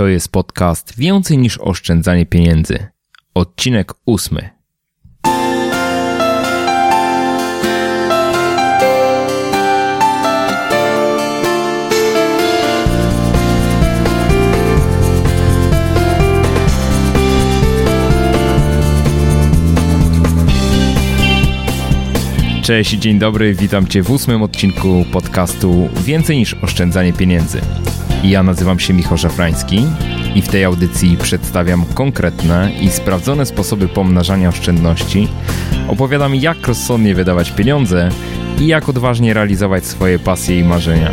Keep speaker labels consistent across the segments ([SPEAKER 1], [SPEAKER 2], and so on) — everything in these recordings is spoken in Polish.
[SPEAKER 1] To jest podcast Więcej niż oszczędzanie pieniędzy. Odcinek ósmy. Cześć, dzień dobry, witam Cię w ósmym odcinku podcastu Więcej niż oszczędzanie pieniędzy. Ja nazywam się Michał Szafrański i w tej audycji przedstawiam konkretne i sprawdzone sposoby pomnażania oszczędności. Opowiadam, jak rozsądnie wydawać pieniądze i jak odważnie realizować swoje pasje i marzenia.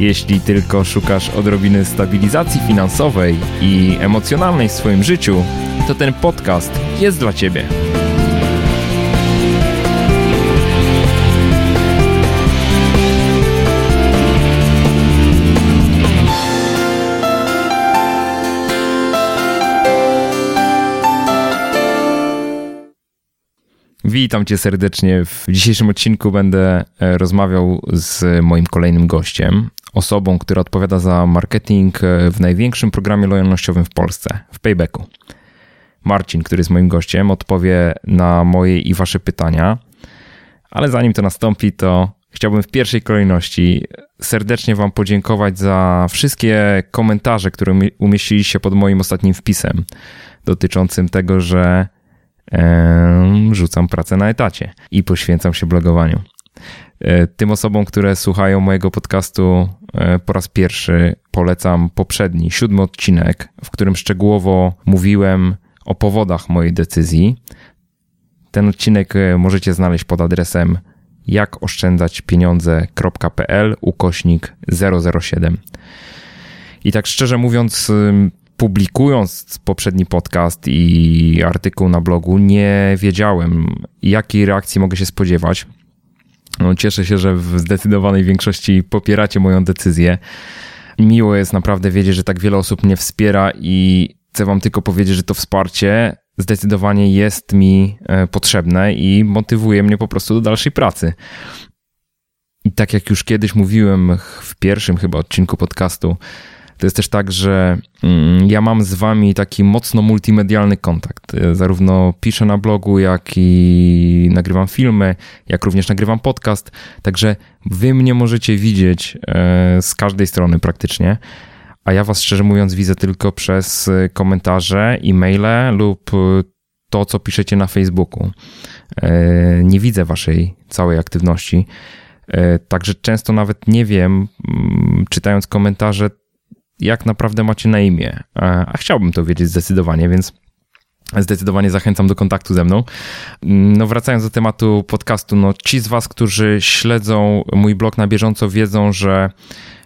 [SPEAKER 1] Jeśli tylko szukasz odrobiny stabilizacji finansowej i emocjonalnej w swoim życiu, to ten podcast jest dla Ciebie. Witam Cię serdecznie. W dzisiejszym odcinku będę e, rozmawiał z moim kolejnym gościem, osobą, która odpowiada za marketing e, w największym programie lojalnościowym w Polsce, w Paybacku. Marcin, który jest moim gościem, odpowie na moje i Wasze pytania, ale zanim to nastąpi, to chciałbym w pierwszej kolejności serdecznie Wam podziękować za wszystkie komentarze, które umieściliście pod moim ostatnim wpisem dotyczącym tego, że rzucam pracę na etacie i poświęcam się blogowaniu. E, tym osobom, które słuchają mojego podcastu e, po raz pierwszy, polecam poprzedni, siódmy odcinek, w którym szczegółowo mówiłem o powodach mojej decyzji. Ten odcinek e, możecie znaleźć pod adresem jakoszczędzaćpieniądze.pl ukośnik 007. I tak szczerze mówiąc, publikując poprzedni podcast i artykuł na blogu, nie wiedziałem, jakiej reakcji mogę się spodziewać. No, cieszę się, że w zdecydowanej większości popieracie moją decyzję. Miło jest naprawdę wiedzieć, że tak wiele osób mnie wspiera i chcę Wam tylko powiedzieć, że to wsparcie zdecydowanie jest mi e, potrzebne i motywuje mnie po prostu do dalszej pracy. I tak jak już kiedyś mówiłem w pierwszym chyba odcinku podcastu, to jest też tak, że mm, ja mam z wami taki mocno multimedialny kontakt. Zarówno piszę na blogu, jak i nagrywam filmy, jak również nagrywam podcast. Także wy mnie możecie widzieć e, z każdej strony praktycznie. A ja was szczerze mówiąc widzę tylko przez komentarze, e-maile lub to, co piszecie na Facebooku. E, nie widzę waszej całej aktywności. E, także często nawet nie wiem, mm, czytając komentarze, jak naprawdę macie na imię. A chciałbym to wiedzieć zdecydowanie, więc zdecydowanie zachęcam do kontaktu ze mną. No wracając do tematu podcastu, no ci z was, którzy śledzą mój blog na bieżąco wiedzą, że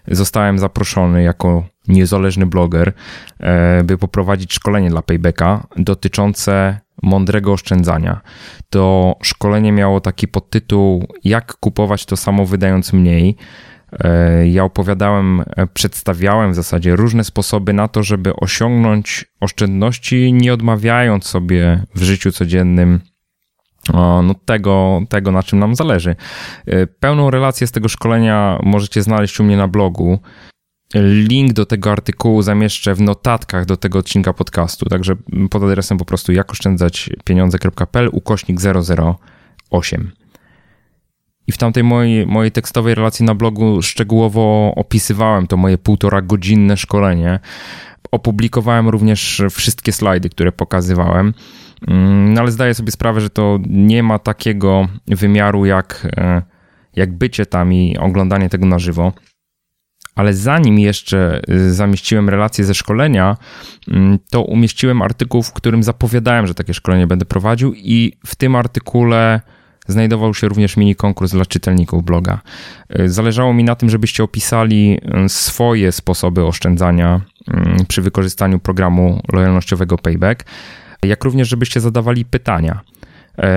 [SPEAKER 1] zostałem zaproszony jako niezależny bloger, e, by poprowadzić szkolenie dla Paybacka dotyczące mądrego oszczędzania. To szkolenie miało taki podtytuł jak kupować to samo wydając mniej. E, ja opowiadałem, e, przedstawiałem w zasadzie różne sposoby na to, żeby osiągnąć oszczędności, nie odmawiając sobie w życiu codziennym no, tego, tego, na czym nam zależy. E, pełną relację z tego szkolenia możecie znaleźć u mnie na blogu. Link do tego artykułu zamieszczę w notatkach do tego odcinka podcastu, także pod adresem po prostu jakoszczędzaćpieniądze.pl ukośnik 008. I w tamtej mojej, mojej tekstowej relacji na blogu szczegółowo opisywałem to moje półtora godzinne szkolenie. Opublikowałem również wszystkie slajdy, które pokazywałem. Mm, no ale zdaję sobie sprawę, że to nie ma takiego wymiaru jak, e, jak bycie tam i oglądanie tego na żywo. Ale zanim jeszcze e, zamieściłem relację ze szkolenia, mm, to umieściłem artykuł, w którym zapowiadałem, że takie szkolenie będę prowadził, i w tym artykule znajdował się również mini konkurs dla czytelników bloga. Y, zależało mi na tym, żebyście opisali y, swoje sposoby oszczędzania y, przy wykorzystaniu programu lojalnościowego Payback, jak również żebyście zadawali pytania.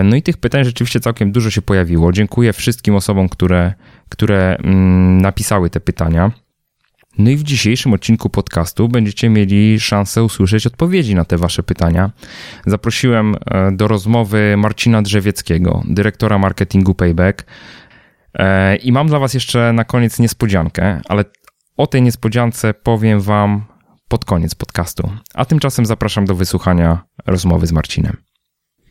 [SPEAKER 1] No i tych pytań rzeczywiście całkiem dużo się pojawiło. Dziękuję wszystkim osobom, które, które mm, napisały te pytania. No i w dzisiejszym odcinku podcastu będziecie mieli szansę usłyszeć odpowiedzi na te wasze pytania. Zaprosiłem e, do rozmowy Marcina Drzewieckiego, dyrektora marketingu Payback. E, I mam dla was jeszcze na koniec niespodziankę, ale o tej niespodziance powiem wam pod koniec podcastu. A tymczasem zapraszam do wysłuchania rozmowy z Marcinem.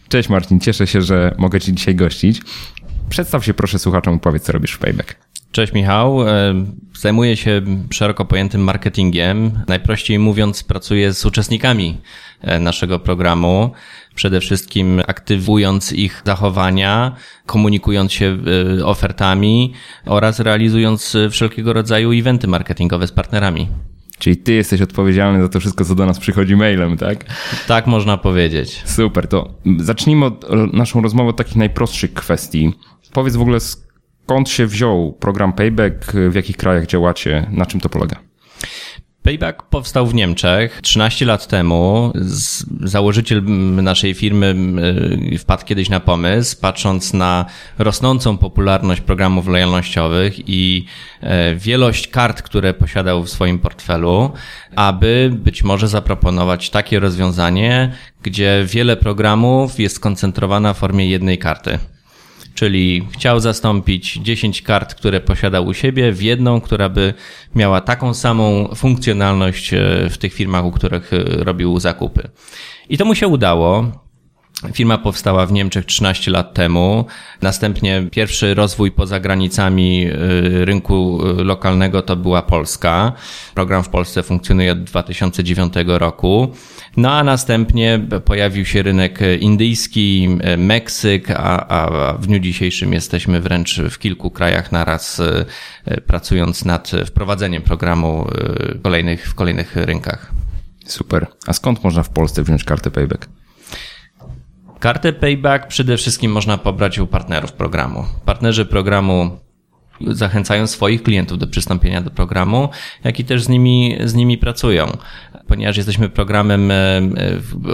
[SPEAKER 1] Cześć Marcin, cieszę się, że mogę Ci dzisiaj gościć. Przedstaw się proszę słuchaczom i powiedz, co robisz w Payback.
[SPEAKER 2] Cześć Michał. E, zajmuję się szeroko pojętym marketingiem. Najprościej mówiąc, pracuję z uczestnikami e, naszego programu. Przede wszystkim aktywując ich zachowania, komunikując się e, ofertami oraz realizując wszelkiego rodzaju eventy marketingowe z partnerami.
[SPEAKER 1] Czyli ty jesteś odpowiedzialny za to wszystko, co do nas przychodzi mailem, tak?
[SPEAKER 2] Tak można powiedzieć.
[SPEAKER 1] Super, to zacznijmy od naszą rozmowę od takich najprostszych kwestii. Powiedz w ogóle, skąd się wziął program Payback, w jakich krajach działacie, na czym to polega?
[SPEAKER 2] Payback powstał w Niemczech 13 lat temu. Założyciel naszej firmy y, wpadł kiedyś na pomysł, patrząc na rosnącą popularność programów lojalnościowych i e, wielość kart, które posiadał w swoim portfelu, aby być może zaproponować takie rozwiązanie, gdzie wiele programów jest skoncentrowana w formie jednej karty czyli chciał zastąpić 10 kart, które posiadał u siebie, w jedną, która by miała taką samą funkcjonalność e, w tych firmach, u których e, robił zakupy. I to mu się udało. Firma powstała w Niemczech 13 lat temu. Następnie pierwszy rozwój poza granicami y, rynku y, lokalnego to była Polska. Program w Polsce funkcjonuje od 2009 roku. No a następnie pojawił się rynek indyjski, Meksyk, a, a w dniu dzisiejszym jesteśmy wręcz w kilku krajach naraz y, pracując nad wprowadzeniem programu kolejnych, w kolejnych rynkach.
[SPEAKER 1] Super. A skąd można w Polsce wziąć kartę Payback?
[SPEAKER 2] Kartę Payback przede wszystkim można pobrać u partnerów programu. Partnerzy programu zachęcają swoich klientów do przystąpienia do programu, jak i też z nimi, z nimi pracują. Ponieważ jesteśmy programem e, e,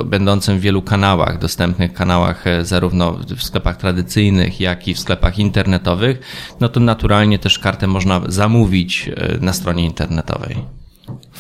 [SPEAKER 2] będącym w wielu kanałach, dostępnych kanałach e, zarówno w sklepach tradycyjnych, jak i w sklepach internetowych, no to naturalnie też kartę można zamówić na stronie internetowej.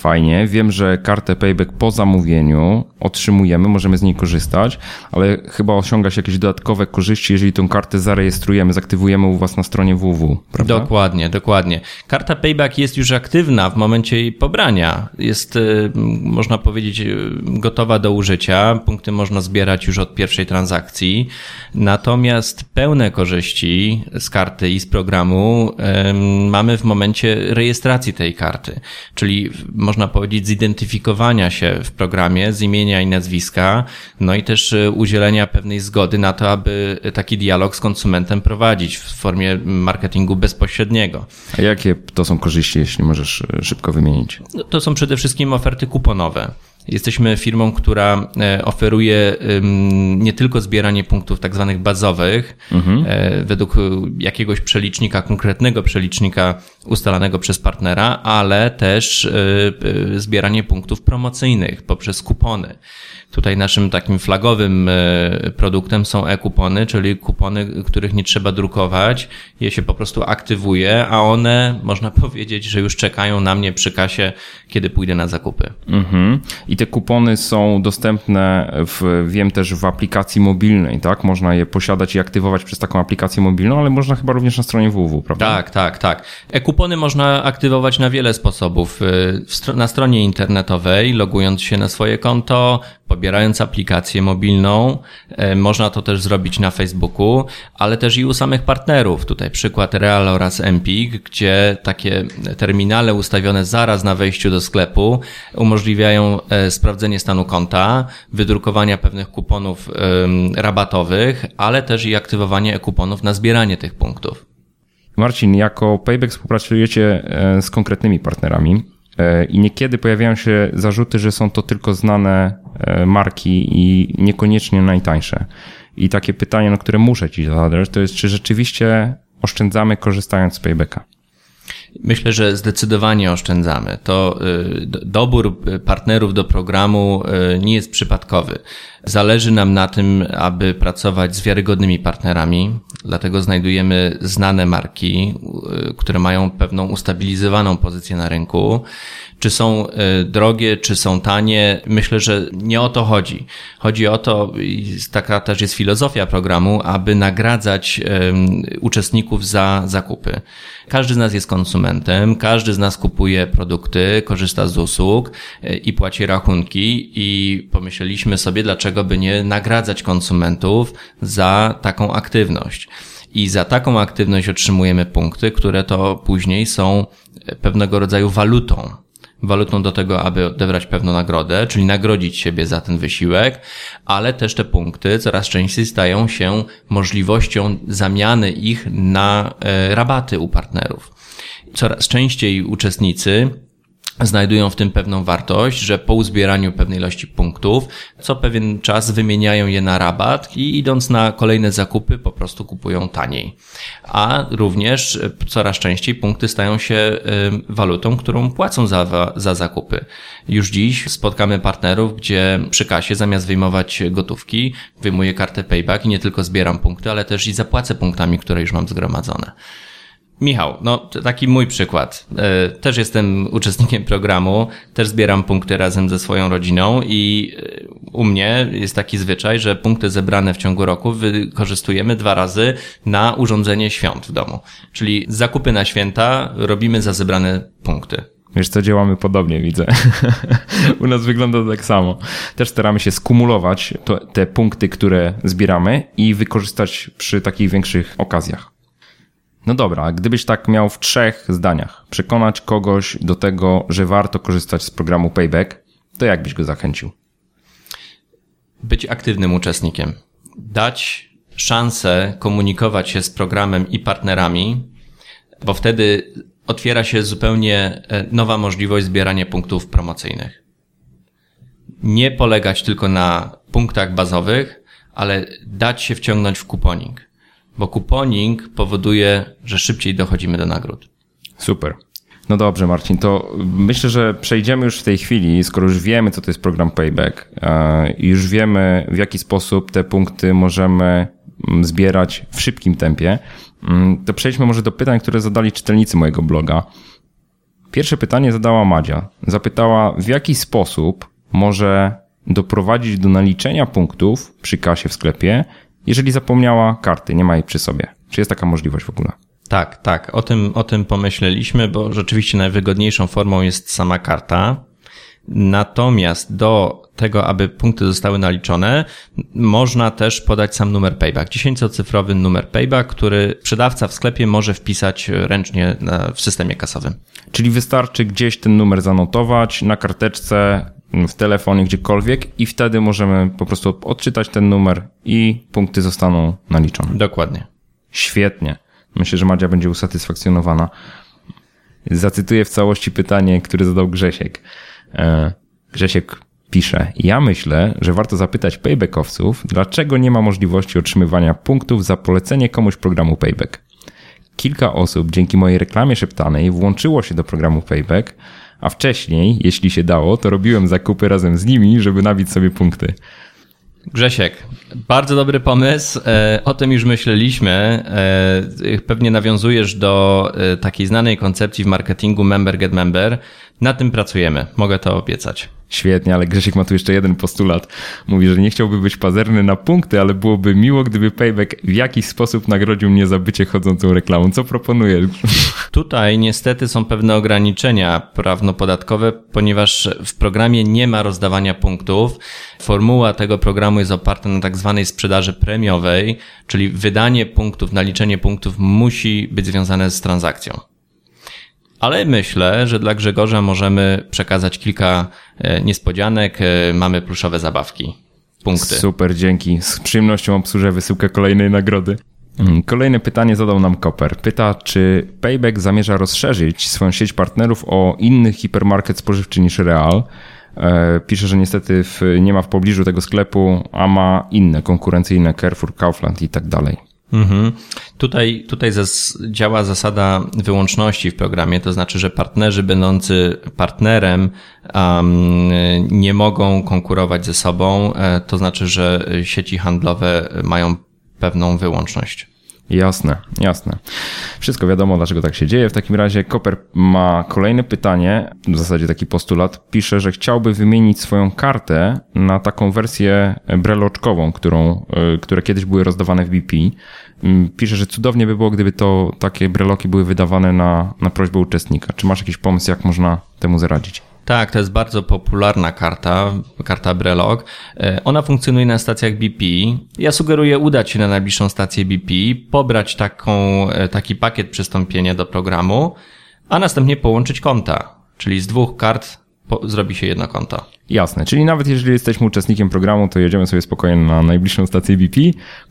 [SPEAKER 1] Fajnie. Wiem, że kartę Payback po zamówieniu otrzymujemy, możemy z niej korzystać, ale chyba osiąga się jakieś dodatkowe korzyści, jeżeli tą kartę zarejestrujemy, zaktywujemy u Was na stronie www. Prawda?
[SPEAKER 2] Dokładnie, dokładnie. Karta Payback jest już aktywna w momencie jej pobrania. Jest, y, można powiedzieć, y, gotowa do użycia. Punkty można zbierać już od pierwszej transakcji. Natomiast pełne korzyści z karty i z programu mamy w momencie rejestracji tej karty, czyli można powiedzieć, zidentyfikowania się w programie z imienia i nazwiska, no i też e, udzielenia pewnej zgody na to, aby taki dialog z konsumentem prowadzić w formie marketingu bezpośredniego.
[SPEAKER 1] A jakie to są korzyści, jeśli możesz e, szybko wymienić?
[SPEAKER 2] No, to są przede wszystkim oferty kuponowe. Jesteśmy firmą, która e, oferuje nie tylko zbieranie punktów tak zwanych bazowych mhm. według jakiegoś przelicznika, konkretnego przelicznika ustalanego przez partnera, ale też zbieranie punktów promocyjnych poprzez kupony. Tutaj naszym takim flagowym e, produktem są e-kupony, czyli kupony, których nie trzeba drukować, je się po prostu aktywuje, a one, można powiedzieć, że już czekają na mnie przy kasie, kiedy pójdę na zakupy.
[SPEAKER 1] Mhm. I te kupony są dostępne, w, wiem też w aplikacji mobilnej, tak? Można je posiadać i aktywować przez taką aplikację mobilną, ale można chyba również na stronie www, prawda?
[SPEAKER 2] Tak, tak, tak. E-kupony można aktywować na wiele sposobów. E, na stronie internetowej, logując się na swoje konto, pobierając aplikację mobilną. E, można to też zrobić na Facebooku, ale też i u samych partnerów. Tutaj przykład Real oraz Empik, gdzie takie terminale ustawione zaraz na wejściu do sklepu umożliwiają e, sprawdzenie stanu konta, wydrukowania pewnych kuponów rabatowych, ale też i aktywowanie e-kuponów na zbieranie tych punktów.
[SPEAKER 1] Marcin, jako Payback współpracujecie e, z konkretnymi partnerami. E, I niekiedy pojawiają się zarzuty, że są to tylko znane e, marki i niekoniecznie najtańsze. I takie pytanie, no, które muszę Ci zadać, to jest, czy rzeczywiście oszczędzamy korzystając z paybacka?
[SPEAKER 2] Myślę, że zdecydowanie oszczędzamy. To y, dobór partnerów do programu y, nie jest przypadkowy. Zależy nam na tym, aby pracować z wiarygodnymi partnerami, dlatego znajdujemy znane marki, y, które mają pewną ustabilizowaną pozycję na rynku Czy są e, drogie, czy są tanie? Myślę, że nie o to chodzi. Chodzi o to, taka też jest filozofia programu, aby nagradzać uczestników za zakupy. Każdy z nas jest konsumentem, każdy z nas kupuje produkty, korzysta z usług e, i płaci rachunki i pomyśleliśmy sobie, dlaczego by nie nagradzać konsumentów za taką aktywność. I za taką aktywność otrzymujemy punkty, które to później są pewnego rodzaju walutą. Walutą do tego, aby odebrać pewną nagrodę, czyli nagrodzić siebie za ten wysiłek, ale też te punkty coraz częściej stają się możliwością zamiany ich na e, rabaty u partnerów. Coraz częściej uczestnicy znajdują w tym pewną wartość, że po uzbieraniu pewnej ilości punktów, co pewien czas wymieniają je na rabat i idąc na kolejne zakupy po prostu kupują taniej. A również e, coraz częściej punkty stają się e, walutą, którą płacą za, za zakupy. Już dziś spotkamy partnerów, gdzie przy kasie zamiast wyjmować gotówki, wyjmuję kartę payback i nie tylko zbieram punkty, ale też i zapłacę punktami, które już mam zgromadzone. Michał, no taki mój przykład. E, też jestem uczestnikiem programu, też zbieram punkty razem ze swoją rodziną i e, u mnie jest taki zwyczaj, że punkty zebrane w ciągu roku wykorzystujemy dwa razy na urządzenie świąt w domu. Czyli zakupy na święta robimy za zebrane punkty.
[SPEAKER 1] Wiesz co, działamy podobnie, widzę. U nas wygląda to tak samo. Też staramy się skumulować to, te punkty, które zbieramy i wykorzystać przy takich większych okazjach. No dobra, gdybyś tak miał w trzech zdaniach przekonać kogoś do tego, że warto korzystać z programu Payback, to jak byś go zachęcił?
[SPEAKER 2] Być aktywnym uczestnikiem. Dać szansę komunikować się z programem i partnerami, bo wtedy otwiera się zupełnie e, nowa możliwość zbierania punktów promocyjnych. Nie polegać tylko na punktach bazowych, ale dać się wciągnąć w kuponing bo kuponing powoduje, że szybciej dochodzimy do nagród.
[SPEAKER 1] Super. No dobrze, Marcin, to myślę, że przejdziemy już w tej chwili, skoro już wiemy, co to jest program Payback i już wiemy, w jaki sposób te punkty możemy mm, zbierać w szybkim tempie, mm, to przejdźmy może do pytań, które zadali czytelnicy mojego bloga. Pierwsze pytanie zadała Madzia. Zapytała, w jaki sposób może doprowadzić do naliczenia punktów przy kasie w sklepie, jeżeli zapomniała karty, nie ma jej przy sobie. Czy jest taka możliwość w ogóle?
[SPEAKER 2] Tak, tak. O tym, o tym pomyśleliśmy, bo rzeczywiście najwygodniejszą formą jest sama karta. Natomiast do tego, aby punkty zostały naliczone, można też podać sam numer payback. 10-cyfrowy numer payback, który sprzedawca w sklepie może wpisać ręcznie w systemie kasowym.
[SPEAKER 1] Czyli wystarczy gdzieś ten numer zanotować na karteczce, w telefonie, gdziekolwiek i wtedy możemy po prostu odczytać ten numer i punkty zostaną naliczone.
[SPEAKER 2] Dokładnie.
[SPEAKER 1] Świetnie. Myślę, że Madzia będzie usatysfakcjonowana. Zacytuję w całości pytanie, które zadał Grzesiek. E, Grzesiek pisze, ja myślę, że warto zapytać paybackowców, dlaczego nie ma możliwości otrzymywania punktów za polecenie komuś programu payback. Kilka osób dzięki mojej reklamie szeptanej włączyło się do programu payback, a wcześniej, jeśli się dało, to robiłem zakupy razem z nimi, żeby nabić sobie punkty.
[SPEAKER 2] Grzesiek, bardzo dobry pomysł. E, o tym już myśleliśmy. E, pewnie nawiązujesz do e, takiej znanej koncepcji w marketingu member get member. Na tym pracujemy, mogę to obiecać.
[SPEAKER 1] Świetnie, ale Grzesiek ma tu jeszcze jeden postulat. Mówi, że nie chciałby być pazerny na punkty, ale byłoby miło, gdyby Payback w jakiś sposób nagrodził mnie za bycie chodzącą reklamą. Co proponujesz?
[SPEAKER 2] Tutaj niestety są pewne ograniczenia prawno-podatkowe, ponieważ w programie nie ma rozdawania punktów. Formuła tego programu jest oparta na tak zwanej sprzedaży premiowej, czyli wydanie punktów, naliczenie punktów musi być związane z transakcją. Ale myślę, że dla Grzegorza możemy przekazać kilka e, niespodzianek. E, mamy pluszowe zabawki. Punkty.
[SPEAKER 1] Super, dzięki. Z przyjemnością obsłużę wysyłkę kolejnej nagrody. Mm, kolejne pytanie zadał nam Koper. Pyta, czy Payback zamierza rozszerzyć swoją sieć partnerów o inny hipermarket spożywczy niż Real? E, pisze, że niestety nie ma w pobliżu tego sklepu, a ma inne konkurencyjne Carrefour, Kaufland i tak dalej.
[SPEAKER 2] Mhm. Tutaj, tutaj zas działa zasada wyłączności w programie, to znaczy, że partnerzy będący partnerem um, nie mogą konkurować ze sobą, e, to znaczy, że sieci handlowe mają pewną wyłączność.
[SPEAKER 1] Jasne, jasne. Wszystko wiadomo, dlaczego tak się dzieje. W takim razie Koper ma kolejne pytanie, w zasadzie taki postulat. Pisze, że chciałby wymienić swoją kartę na taką wersję breloczkową, którą, y, które kiedyś były rozdawane w BP. Mm, pisze, że cudownie by było, gdyby to takie breloki były wydawane na, na prośbę uczestnika. Czy masz jakiś pomysł, jak można temu zaradzić?
[SPEAKER 2] Tak, to jest bardzo popularna karta, karta Brelog. E, ona funkcjonuje na stacjach BP. Ja sugeruję udać się na najbliższą stację BP, pobrać taką, e, taki pakiet przystąpienia do programu, a następnie połączyć konta. Czyli z dwóch kart po, zrobi się jedno konto.
[SPEAKER 1] Jasne, czyli nawet jeżeli jesteśmy uczestnikiem programu, to jedziemy sobie spokojnie na najbliższą stację BP,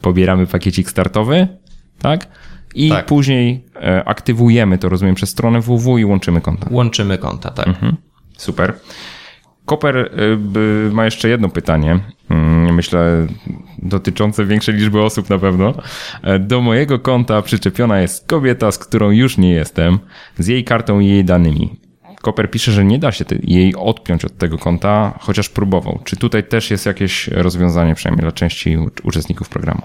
[SPEAKER 1] pobieramy pakiecik startowy, tak? I tak. później e, aktywujemy to, rozumiem, przez stronę www i łączymy konta.
[SPEAKER 2] Łączymy konta, tak. Mhm.
[SPEAKER 1] Super. Koper y, ma jeszcze jedno pytanie, mm, myślę dotyczące większej liczby osób na pewno. E, do mojego konta przyczepiona jest kobieta, z którą już nie jestem, z jej kartą i jej danymi. Koper pisze, że nie da się jej odpiąć od tego konta, chociaż próbował. Czy tutaj też jest jakieś rozwiązanie, przynajmniej dla części uczestników programu?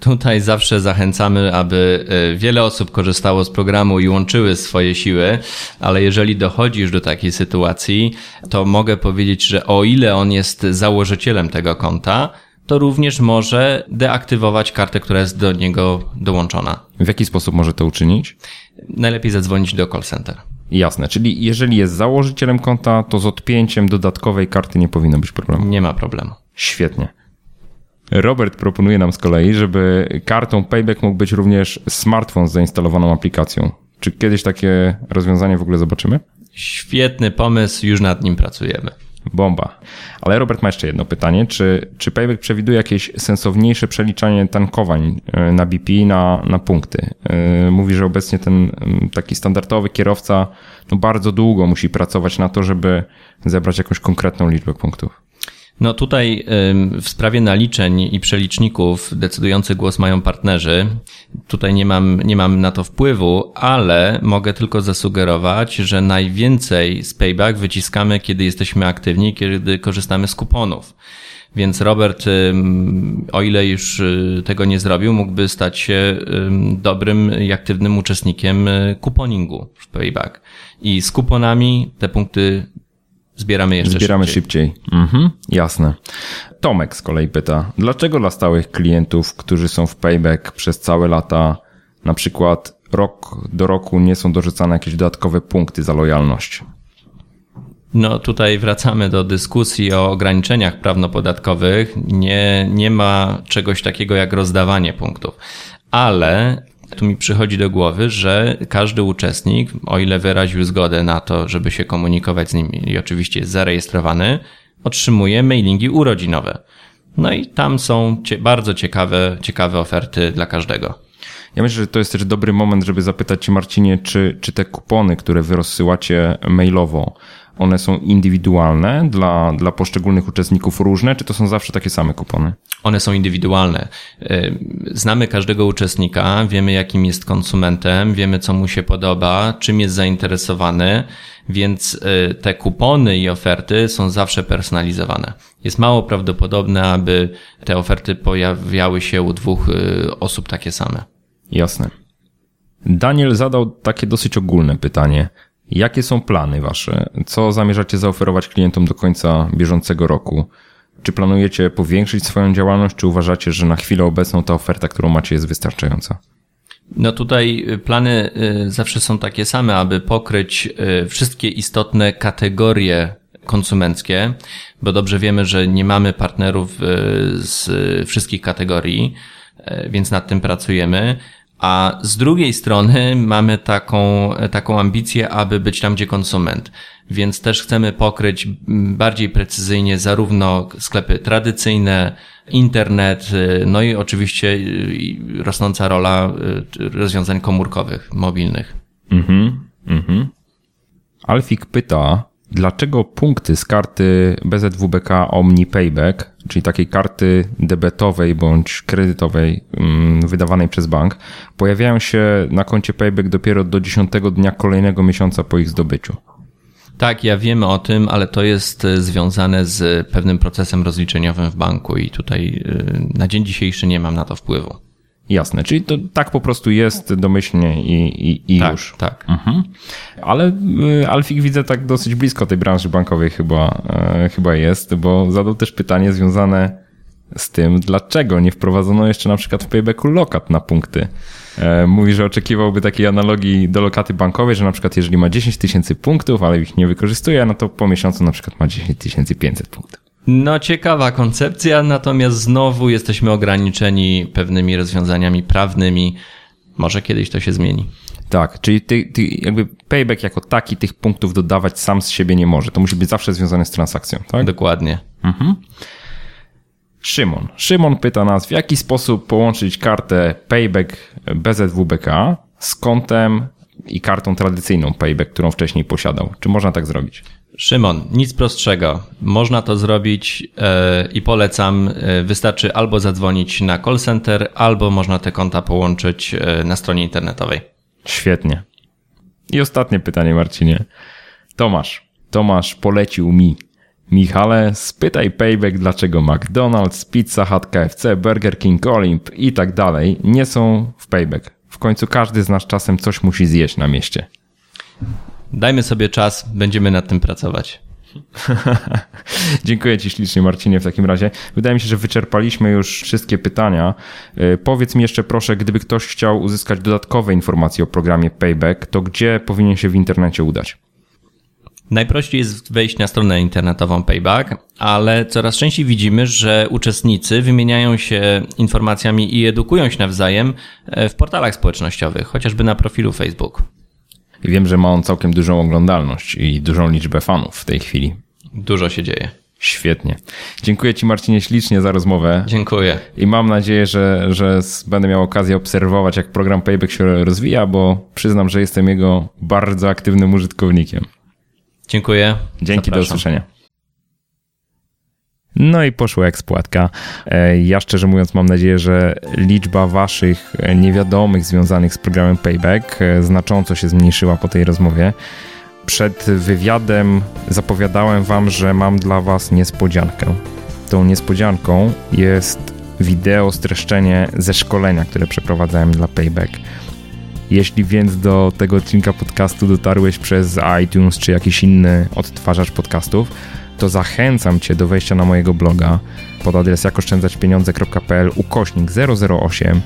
[SPEAKER 2] Tutaj zawsze zachęcamy, aby e, wiele osób korzystało z programu i łączyły swoje siły, ale jeżeli dochodzisz do takiej sytuacji, to mogę powiedzieć, że o ile on jest założycielem tego konta, to również może deaktywować kartę, która jest do niego dołączona.
[SPEAKER 1] W jaki sposób może to uczynić?
[SPEAKER 2] Najlepiej zadzwonić do call center.
[SPEAKER 1] Jasne, czyli jeżeli jest założycielem konta, to z odpięciem dodatkowej karty nie powinno być problemu.
[SPEAKER 2] Nie ma problemu.
[SPEAKER 1] Świetnie. Robert proponuje nam z kolei, żeby kartą Payback mógł być również smartfon z zainstalowaną aplikacją. Czy kiedyś takie rozwiązanie w ogóle zobaczymy?
[SPEAKER 2] Świetny pomysł, już nad nim pracujemy.
[SPEAKER 1] Bomba. Ale Robert ma jeszcze jedno pytanie. Czy, czy Payback przewiduje jakieś sensowniejsze przeliczanie tankowań e, na BP na, na punkty? E, mówi, że obecnie ten taki standardowy kierowca no bardzo długo musi pracować na to, żeby zebrać jakąś konkretną liczbę punktów.
[SPEAKER 2] No tutaj w sprawie naliczeń i przeliczników decydujący głos mają partnerzy. Tutaj nie mam, nie mam na to wpływu, ale mogę tylko zasugerować, że najwięcej z payback wyciskamy, kiedy jesteśmy aktywni, kiedy korzystamy z kuponów. Więc Robert, o ile już y, tego nie zrobił, mógłby stać się dobrym i aktywnym uczestnikiem y, kuponingu w Payback. I z kuponami te punkty Zbieramy jeszcze
[SPEAKER 1] Zbieramy szybciej. szybciej. Mhm, jasne. Tomek z kolei pyta, dlaczego dla stałych klientów, którzy są w payback przez całe lata, na przykład rok do roku nie są dorzucane jakieś dodatkowe punkty za lojalność?
[SPEAKER 2] No tutaj wracamy do dyskusji o ograniczeniach prawnopodatkowych. Nie, nie ma czegoś takiego jak rozdawanie punktów. Ale tu mi przychodzi do głowy, że każdy uczestnik, o ile wyraził zgodę na to, żeby się komunikować z nim i oczywiście jest zarejestrowany, otrzymuje mailingi urodzinowe. No i tam są bardzo ciekawe, ciekawe oferty dla każdego.
[SPEAKER 1] Ja myślę, że to jest też dobry moment, żeby zapytać Cię, Marcinie, czy, czy te kupony, które Wy rozsyłacie mailowo, one są indywidualne dla, dla poszczególnych uczestników różne, czy to są zawsze takie same kupony?
[SPEAKER 2] One są indywidualne. Y, znamy każdego uczestnika, wiemy jakim jest konsumentem, wiemy co mu się podoba, czym jest zainteresowany, więc y, te kupony i oferty są zawsze personalizowane. Jest mało prawdopodobne, aby te oferty pojawiały się u dwóch y, osób takie same.
[SPEAKER 1] Jasne. Daniel zadał takie dosyć ogólne pytanie. Jakie są plany wasze? Co zamierzacie zaoferować klientom do końca bieżącego roku? Czy planujecie powiększyć swoją działalność, czy uważacie, że na chwilę obecną ta oferta, którą macie, jest wystarczająca?
[SPEAKER 2] No tutaj y, plany y, zawsze są takie same, aby pokryć y, wszystkie istotne kategorie konsumenckie, bo dobrze wiemy, że nie mamy partnerów z wszystkich kategorii, więc nad tym pracujemy. A z drugiej strony mamy taką, taką ambicję, aby być tam, gdzie konsument. Więc też chcemy pokryć bardziej precyzyjnie zarówno sklepy tradycyjne, internet, no i oczywiście rosnąca rola y, rozwiązań komórkowych, mobilnych. Mhm, mhm.
[SPEAKER 1] Alfik pyta, dlaczego punkty z karty BZWBK Omni Payback, czyli takiej karty debetowej bądź kredytowej mm, wydawanej przez bank, pojawiają się na koncie Payback dopiero do 10 dnia kolejnego miesiąca po ich zdobyciu.
[SPEAKER 2] Tak, ja wiem o tym, ale to jest e, związane z pewnym procesem rozliczeniowym w banku i tutaj e, na dzień dzisiejszy nie mam na to wpływu.
[SPEAKER 1] Jasne, czyli to tak po prostu jest domyślnie i, i, i
[SPEAKER 2] tak,
[SPEAKER 1] już.
[SPEAKER 2] Tak.
[SPEAKER 1] Mhm. Ale y, Alfik widzę tak dosyć blisko tej branży bankowej chyba, e, chyba jest, bo zadał też pytanie związane z tym, dlaczego nie wprowadzono jeszcze na przykład w paybacku lokat na punkty. E, mówi, że oczekiwałby takiej analogii do lokaty bankowej, że na przykład jeżeli ma 10 tysięcy punktów, ale ich nie wykorzystuje, no to po miesiącu na przykład ma 10 500 punktów.
[SPEAKER 2] No, ciekawa koncepcja, natomiast znowu jesteśmy ograniczeni pewnymi rozwiązaniami prawnymi. Może kiedyś to się zmieni.
[SPEAKER 1] Tak, czyli ty, ty jakby payback jako taki tych punktów dodawać sam z siebie nie może. To musi być zawsze związane z transakcją, tak?
[SPEAKER 2] Dokładnie.
[SPEAKER 1] Mhm. Szymon. Szymon pyta nas, w jaki sposób połączyć kartę Payback BZWBK z kontem i kartą tradycyjną Payback, którą wcześniej posiadał. Czy można tak zrobić?
[SPEAKER 2] Szymon, nic prostszego. Można to zrobić yy, i polecam. Yy, wystarczy albo zadzwonić na call center, albo można te konta połączyć yy, na stronie internetowej.
[SPEAKER 1] Świetnie. I ostatnie pytanie, Marcinie. Tomasz. Tomasz polecił mi. Michale, spytaj Payback, dlaczego McDonald's, Pizza Hut, KFC, Burger King, Olimp i tak dalej nie są w Payback. W końcu każdy z nas czasem coś musi zjeść na mieście.
[SPEAKER 2] Dajmy sobie czas, będziemy nad tym pracować.
[SPEAKER 1] Dziękuję Ci ślicznie, Marcinie, w takim razie. Wydaje mi się, że wyczerpaliśmy już wszystkie pytania. Powiedz mi jeszcze, proszę, gdyby ktoś chciał uzyskać dodatkowe informacje o programie Payback, to gdzie powinien się w internecie udać?
[SPEAKER 2] Najprościej jest wejść na stronę internetową Payback, ale coraz częściej widzimy, że uczestnicy wymieniają się informacjami i edukują się nawzajem w portalach społecznościowych, chociażby na profilu Facebook.
[SPEAKER 1] I wiem, że ma on całkiem dużą oglądalność i dużą liczbę fanów w tej chwili.
[SPEAKER 2] Dużo się dzieje.
[SPEAKER 1] Świetnie. Dziękuję Ci, Marcinie, ślicznie za rozmowę.
[SPEAKER 2] Dziękuję.
[SPEAKER 1] I mam nadzieję, że, że będę miał okazję obserwować, jak program Payback się rozwija, bo przyznam, że jestem jego bardzo aktywnym użytkownikiem.
[SPEAKER 2] Dziękuję.
[SPEAKER 1] Dzięki, Zapraszam. do usłyszenia. No i poszło jak spłatka. Ja szczerze mówiąc mam nadzieję, że liczba waszych niewiadomych związanych z programem Payback znacząco się zmniejszyła po tej rozmowie. Przed wywiadem zapowiadałem wam, że mam dla was niespodziankę. Tą niespodzianką jest wideo streszczenie ze szkolenia, które przeprowadzałem dla Payback. Jeśli więc do tego odcinka podcastu dotarłeś przez iTunes czy jakiś inny odtwarzacz podcastów, to zachęcam Cię do wejścia na mojego bloga pod adres jakoszczędzaćpieniądze.pl ukośnik 008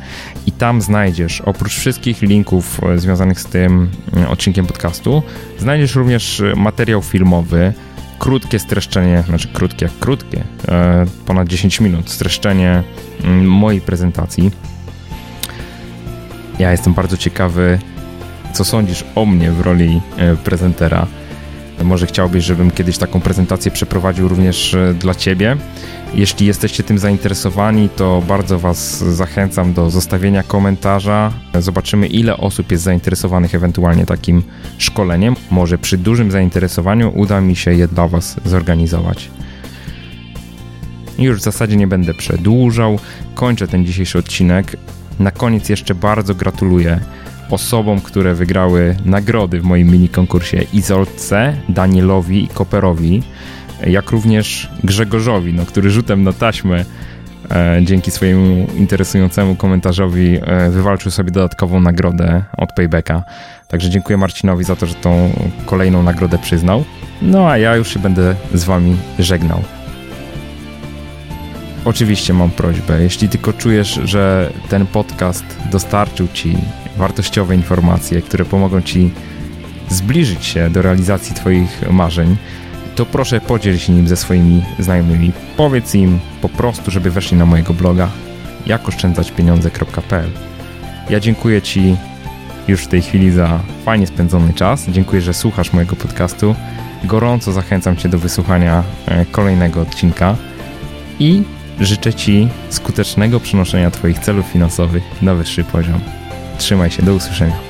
[SPEAKER 1] i tam znajdziesz oprócz wszystkich linków e, związanych z tym e, odcinkiem podcastu, znajdziesz również e, materiał filmowy, krótkie streszczenie, znaczy krótkie jak krótkie, ponad 10 minut, streszczenie mm, mojej prezentacji. Ja jestem bardzo ciekawy, co sądzisz o mnie w roli prezentera. Może chciałbyś, żebym kiedyś taką prezentację przeprowadził również e, dla Ciebie. Jeśli jesteście tym zainteresowani, to bardzo Was zachęcam do zostawienia komentarza. Zobaczymy, ile osób jest zainteresowanych ewentualnie takim szkoleniem. Może przy dużym zainteresowaniu uda mi się je dla Was zorganizować. Już w zasadzie nie będę przedłużał. Kończę ten dzisiejszy odcinek. Na koniec jeszcze bardzo gratuluję osobom, które wygrały nagrody w moim mini konkursie Izolce, Danielowi i Koperowi, jak również Grzegorzowi, no, który rzutem na taśmę e, dzięki swojemu interesującemu komentarzowi e, wywalczył sobie dodatkową nagrodę od Paybacka. Także dziękuję Marcinowi za to, że tą kolejną nagrodę przyznał. No a ja już się będę z wami żegnał. Oczywiście mam prośbę, jeśli tylko czujesz, że ten podcast dostarczył ci wartościowe informacje, które pomogą Ci zbliżyć się do realizacji Twoich marzeń, to proszę podziel się nim ze swoimi znajomymi. Powiedz im po prostu, żeby weszli na mojego bloga jakoszczędzaćpieniądze.pl Ja dziękuję Ci już w tej chwili za fajnie spędzony czas. Dziękuję, że słuchasz mojego podcastu. Gorąco zachęcam Cię do wysłuchania e, kolejnego odcinka i życzę Ci skutecznego przenoszenia Twoich celów finansowych na wyższy poziom. Trzymaj się, do usłyszenia.